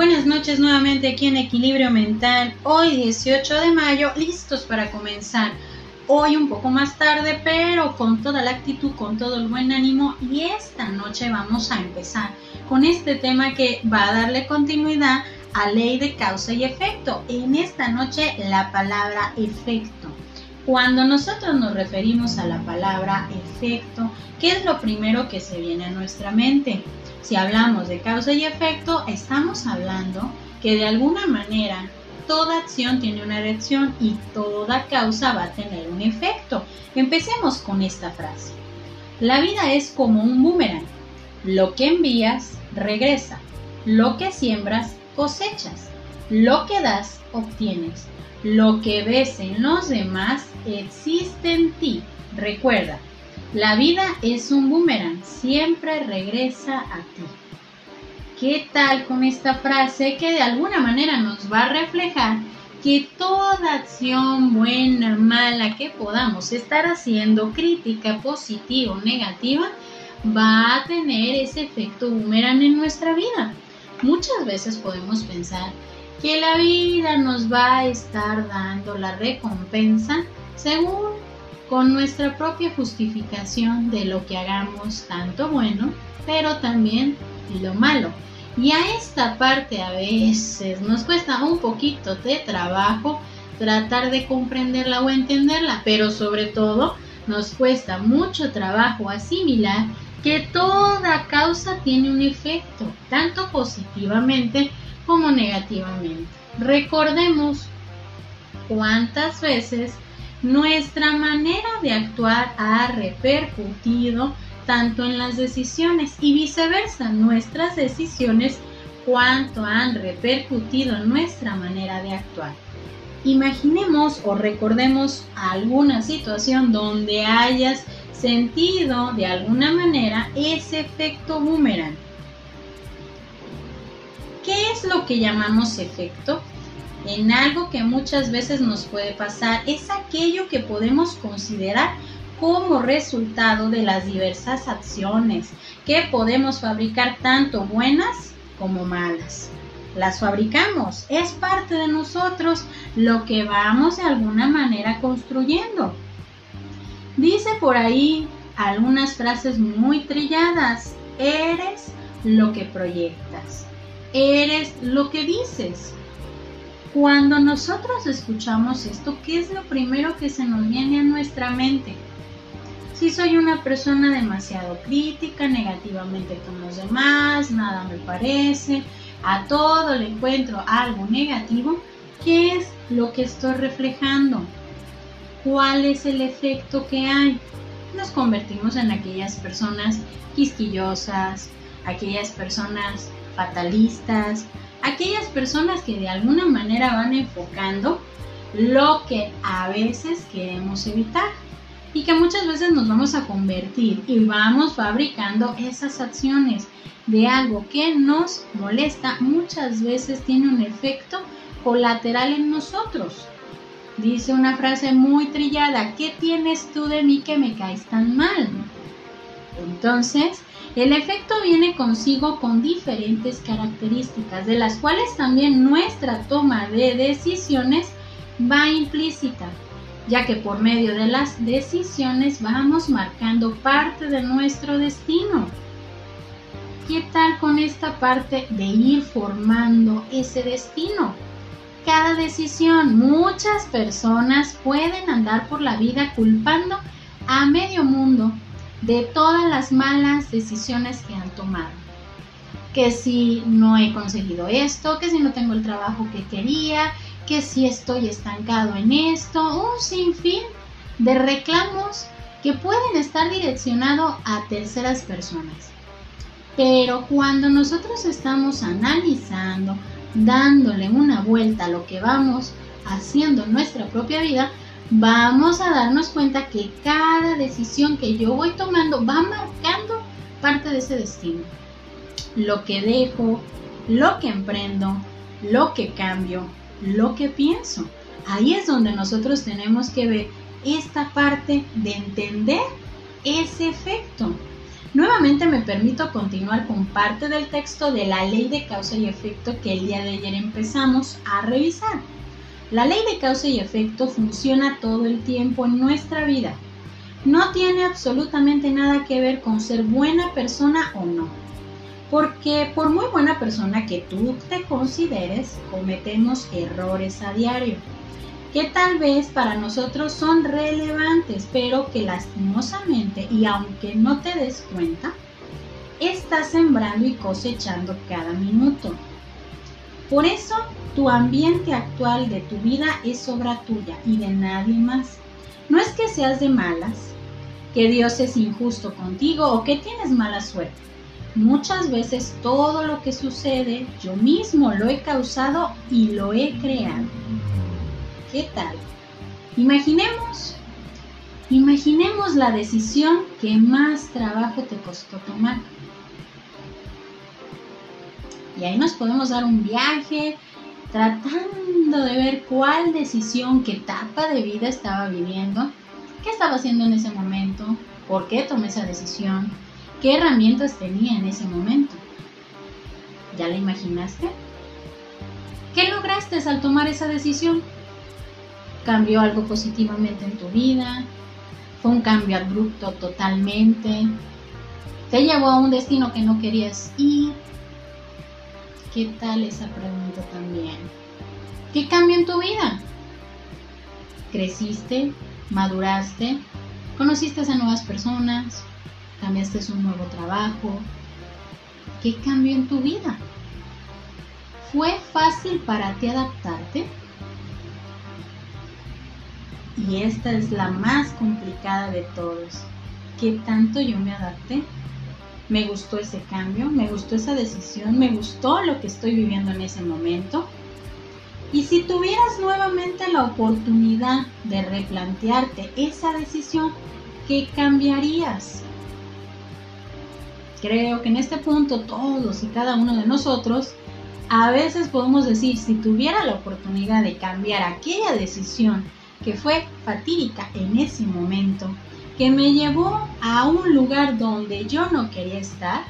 Buenas noches nuevamente aquí en Equilibrio Mental. Hoy 18 de mayo, listos para comenzar. Hoy un poco más tarde, pero con toda la actitud, con todo el buen ánimo. Y esta noche vamos a empezar con este tema que va a darle continuidad a ley de causa y efecto. En esta noche la palabra efecto. Cuando nosotros nos referimos a la palabra efecto, ¿qué es lo primero que se viene a nuestra mente? Si hablamos de causa y efecto, estamos hablando que de alguna manera toda acción tiene una reacción y toda causa va a tener un efecto. Empecemos con esta frase. La vida es como un boomerang. Lo que envías, regresa. Lo que siembras, cosechas. Lo que das, obtienes. Lo que ves en los demás, existe en ti. Recuerda, la vida es un boomerang, siempre regresa a ti. ¿Qué tal con esta frase que de alguna manera nos va a reflejar que toda acción buena, mala que podamos estar haciendo, crítica, positiva o negativa, va a tener ese efecto boomerang en nuestra vida? Muchas veces podemos pensar que la vida nos va a estar dando la recompensa según con nuestra propia justificación de lo que hagamos tanto bueno, pero también lo malo. Y a esta parte a veces nos cuesta un poquito de trabajo tratar de comprenderla o entenderla, pero sobre todo nos cuesta mucho trabajo asimilar que toda causa tiene un efecto, tanto positivamente como negativamente. Recordemos cuántas veces nuestra manera de actuar ha repercutido tanto en las decisiones y viceversa, nuestras decisiones cuánto han repercutido en nuestra manera de actuar. Imaginemos o recordemos alguna situación donde hayas sentido de alguna manera ese efecto boomerang. ¿Qué es lo que llamamos efecto? En algo que muchas veces nos puede pasar es aquello que podemos considerar como resultado de las diversas acciones que podemos fabricar tanto buenas como malas. Las fabricamos, es parte de nosotros lo que vamos de alguna manera construyendo. Dice por ahí algunas frases muy trilladas, eres lo que proyectas, eres lo que dices, cuando nosotros escuchamos esto, ¿qué es lo primero que se nos viene a nuestra mente? Si soy una persona demasiado crítica, negativamente con los demás, nada me parece, a todo le encuentro algo negativo, ¿qué es lo que estoy reflejando? ¿Cuál es el efecto que hay? Nos convertimos en aquellas personas quisquillosas, aquellas personas fatalistas, aquellas personas que de alguna manera van enfocando lo que a veces queremos evitar y que muchas veces nos vamos a convertir y vamos fabricando esas acciones de algo que nos molesta, muchas veces tiene un efecto colateral en nosotros. Dice una frase muy trillada, ¿qué tienes tú de mí que me caes tan mal? Entonces, el efecto viene consigo con diferentes características, de las cuales también nuestra toma de decisiones va implícita, ya que por medio de las decisiones vamos marcando parte de nuestro destino. ¿Qué tal con esta parte de ir formando ese destino? Cada decisión, muchas personas pueden andar por la vida culpando a medio mundo de todas las malas decisiones que han tomado. Que si no he conseguido esto, que si no tengo el trabajo que quería, que si estoy estancado en esto, un sinfín de reclamos que pueden estar direccionados a terceras personas. Pero cuando nosotros estamos analizando, dándole una vuelta a lo que vamos haciendo en nuestra propia vida, vamos a darnos cuenta que cada decisión que yo voy tomando va marcando parte de ese destino. Lo que dejo, lo que emprendo, lo que cambio, lo que pienso. Ahí es donde nosotros tenemos que ver esta parte de entender ese efecto. Nuevamente me permito continuar con parte del texto de la ley de causa y efecto que el día de ayer empezamos a revisar. La ley de causa y efecto funciona todo el tiempo en nuestra vida. No tiene absolutamente nada que ver con ser buena persona o no. Porque por muy buena persona que tú te consideres, cometemos errores a diario que tal vez para nosotros son relevantes, pero que lastimosamente y aunque no te des cuenta, estás sembrando y cosechando cada minuto. Por eso, tu ambiente actual de tu vida es obra tuya y de nadie más. No es que seas de malas, que Dios es injusto contigo o que tienes mala suerte. Muchas veces todo lo que sucede yo mismo lo he causado y lo he creado. ¿Qué tal? Imaginemos, imaginemos la decisión que más trabajo te costó tomar. Y ahí nos podemos dar un viaje tratando de ver cuál decisión, qué etapa de vida estaba viviendo, qué estaba haciendo en ese momento, por qué tomé esa decisión, qué herramientas tenía en ese momento. ¿Ya la imaginaste? ¿Qué lograste al tomar esa decisión? cambió algo positivamente en tu vida, fue un cambio abrupto totalmente, te llevó a un destino que no querías ir. ¿Qué tal esa pregunta también? ¿Qué cambió en tu vida? ¿Creciste? ¿Maduraste? ¿Conociste a nuevas personas? ¿Cambiaste un nuevo trabajo? ¿Qué cambió en tu vida? ¿Fue fácil para ti adaptarte? Y esta es la más complicada de todos. ¿Qué tanto yo me adapté? Me gustó ese cambio, me gustó esa decisión, me gustó lo que estoy viviendo en ese momento. Y si tuvieras nuevamente la oportunidad de replantearte esa decisión, ¿qué cambiarías? Creo que en este punto todos y cada uno de nosotros a veces podemos decir, si tuviera la oportunidad de cambiar aquella decisión que fue fatídica en ese momento, que me llevó a un lugar donde yo no quería estar,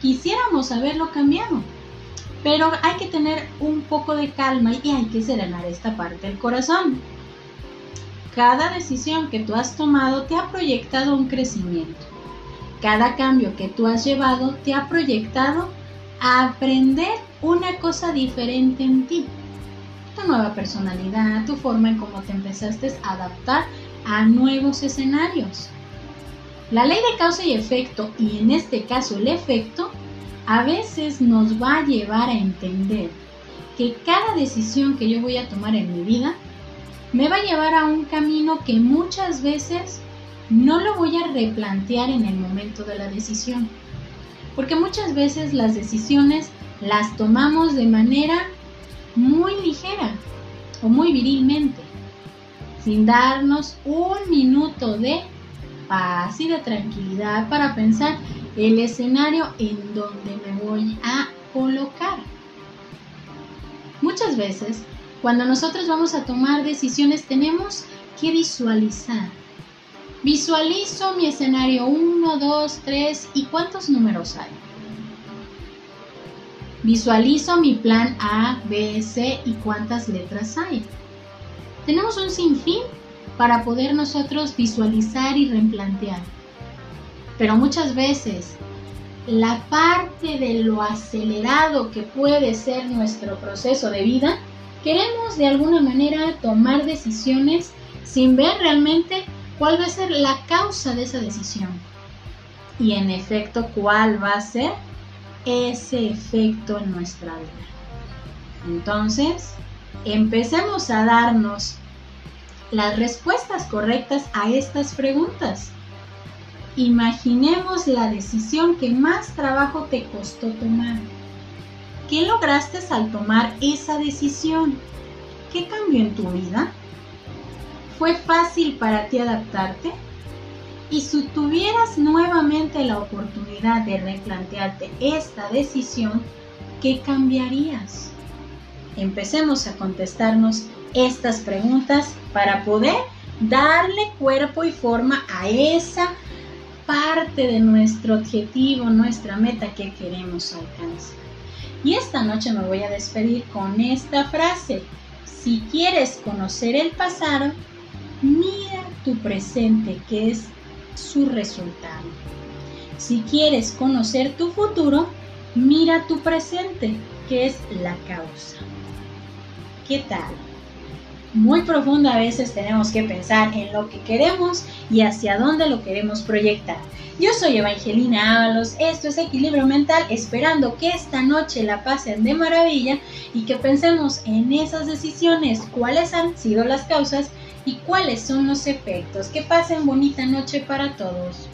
quisiéramos haberlo cambiado. Pero hay que tener un poco de calma y hay que serenar esta parte del corazón. Cada decisión que tú has tomado te ha proyectado un crecimiento. Cada cambio que tú has llevado te ha proyectado a aprender una cosa diferente en ti tu nueva personalidad, tu forma en cómo te empezaste a adaptar a nuevos escenarios. La ley de causa y efecto, y en este caso el efecto, a veces nos va a llevar a entender que cada decisión que yo voy a tomar en mi vida me va a llevar a un camino que muchas veces no lo voy a replantear en el momento de la decisión. Porque muchas veces las decisiones las tomamos de manera muy ligera o muy virilmente, sin darnos un minuto de paz y de tranquilidad para pensar el escenario en donde me voy a colocar. Muchas veces, cuando nosotros vamos a tomar decisiones, tenemos que visualizar. Visualizo mi escenario 1, 2, 3 y cuántos números hay. Visualizo mi plan A, B, C y cuántas letras hay. Tenemos un sinfín para poder nosotros visualizar y replantear. Pero muchas veces la parte de lo acelerado que puede ser nuestro proceso de vida, queremos de alguna manera tomar decisiones sin ver realmente cuál va a ser la causa de esa decisión. Y en efecto, cuál va a ser ese efecto en nuestra vida. Entonces, empecemos a darnos las respuestas correctas a estas preguntas. Imaginemos la decisión que más trabajo te costó tomar. ¿Qué lograste al tomar esa decisión? ¿Qué cambió en tu vida? ¿Fue fácil para ti adaptarte? Y si tuvieras nuevamente la oportunidad de replantearte esta decisión, ¿qué cambiarías? Empecemos a contestarnos estas preguntas para poder darle cuerpo y forma a esa parte de nuestro objetivo, nuestra meta que queremos alcanzar. Y esta noche me voy a despedir con esta frase. Si quieres conocer el pasado, mira tu presente, que es su resultado. Si quieres conocer tu futuro, mira tu presente, que es la causa. ¿Qué tal? Muy profundo a veces tenemos que pensar en lo que queremos y hacia dónde lo queremos proyectar. Yo soy Evangelina Ábalos, esto es Equilibrio Mental, esperando que esta noche la pasen de maravilla y que pensemos en esas decisiones, cuáles han sido las causas y cuáles son los efectos. Que pasen bonita noche para todos.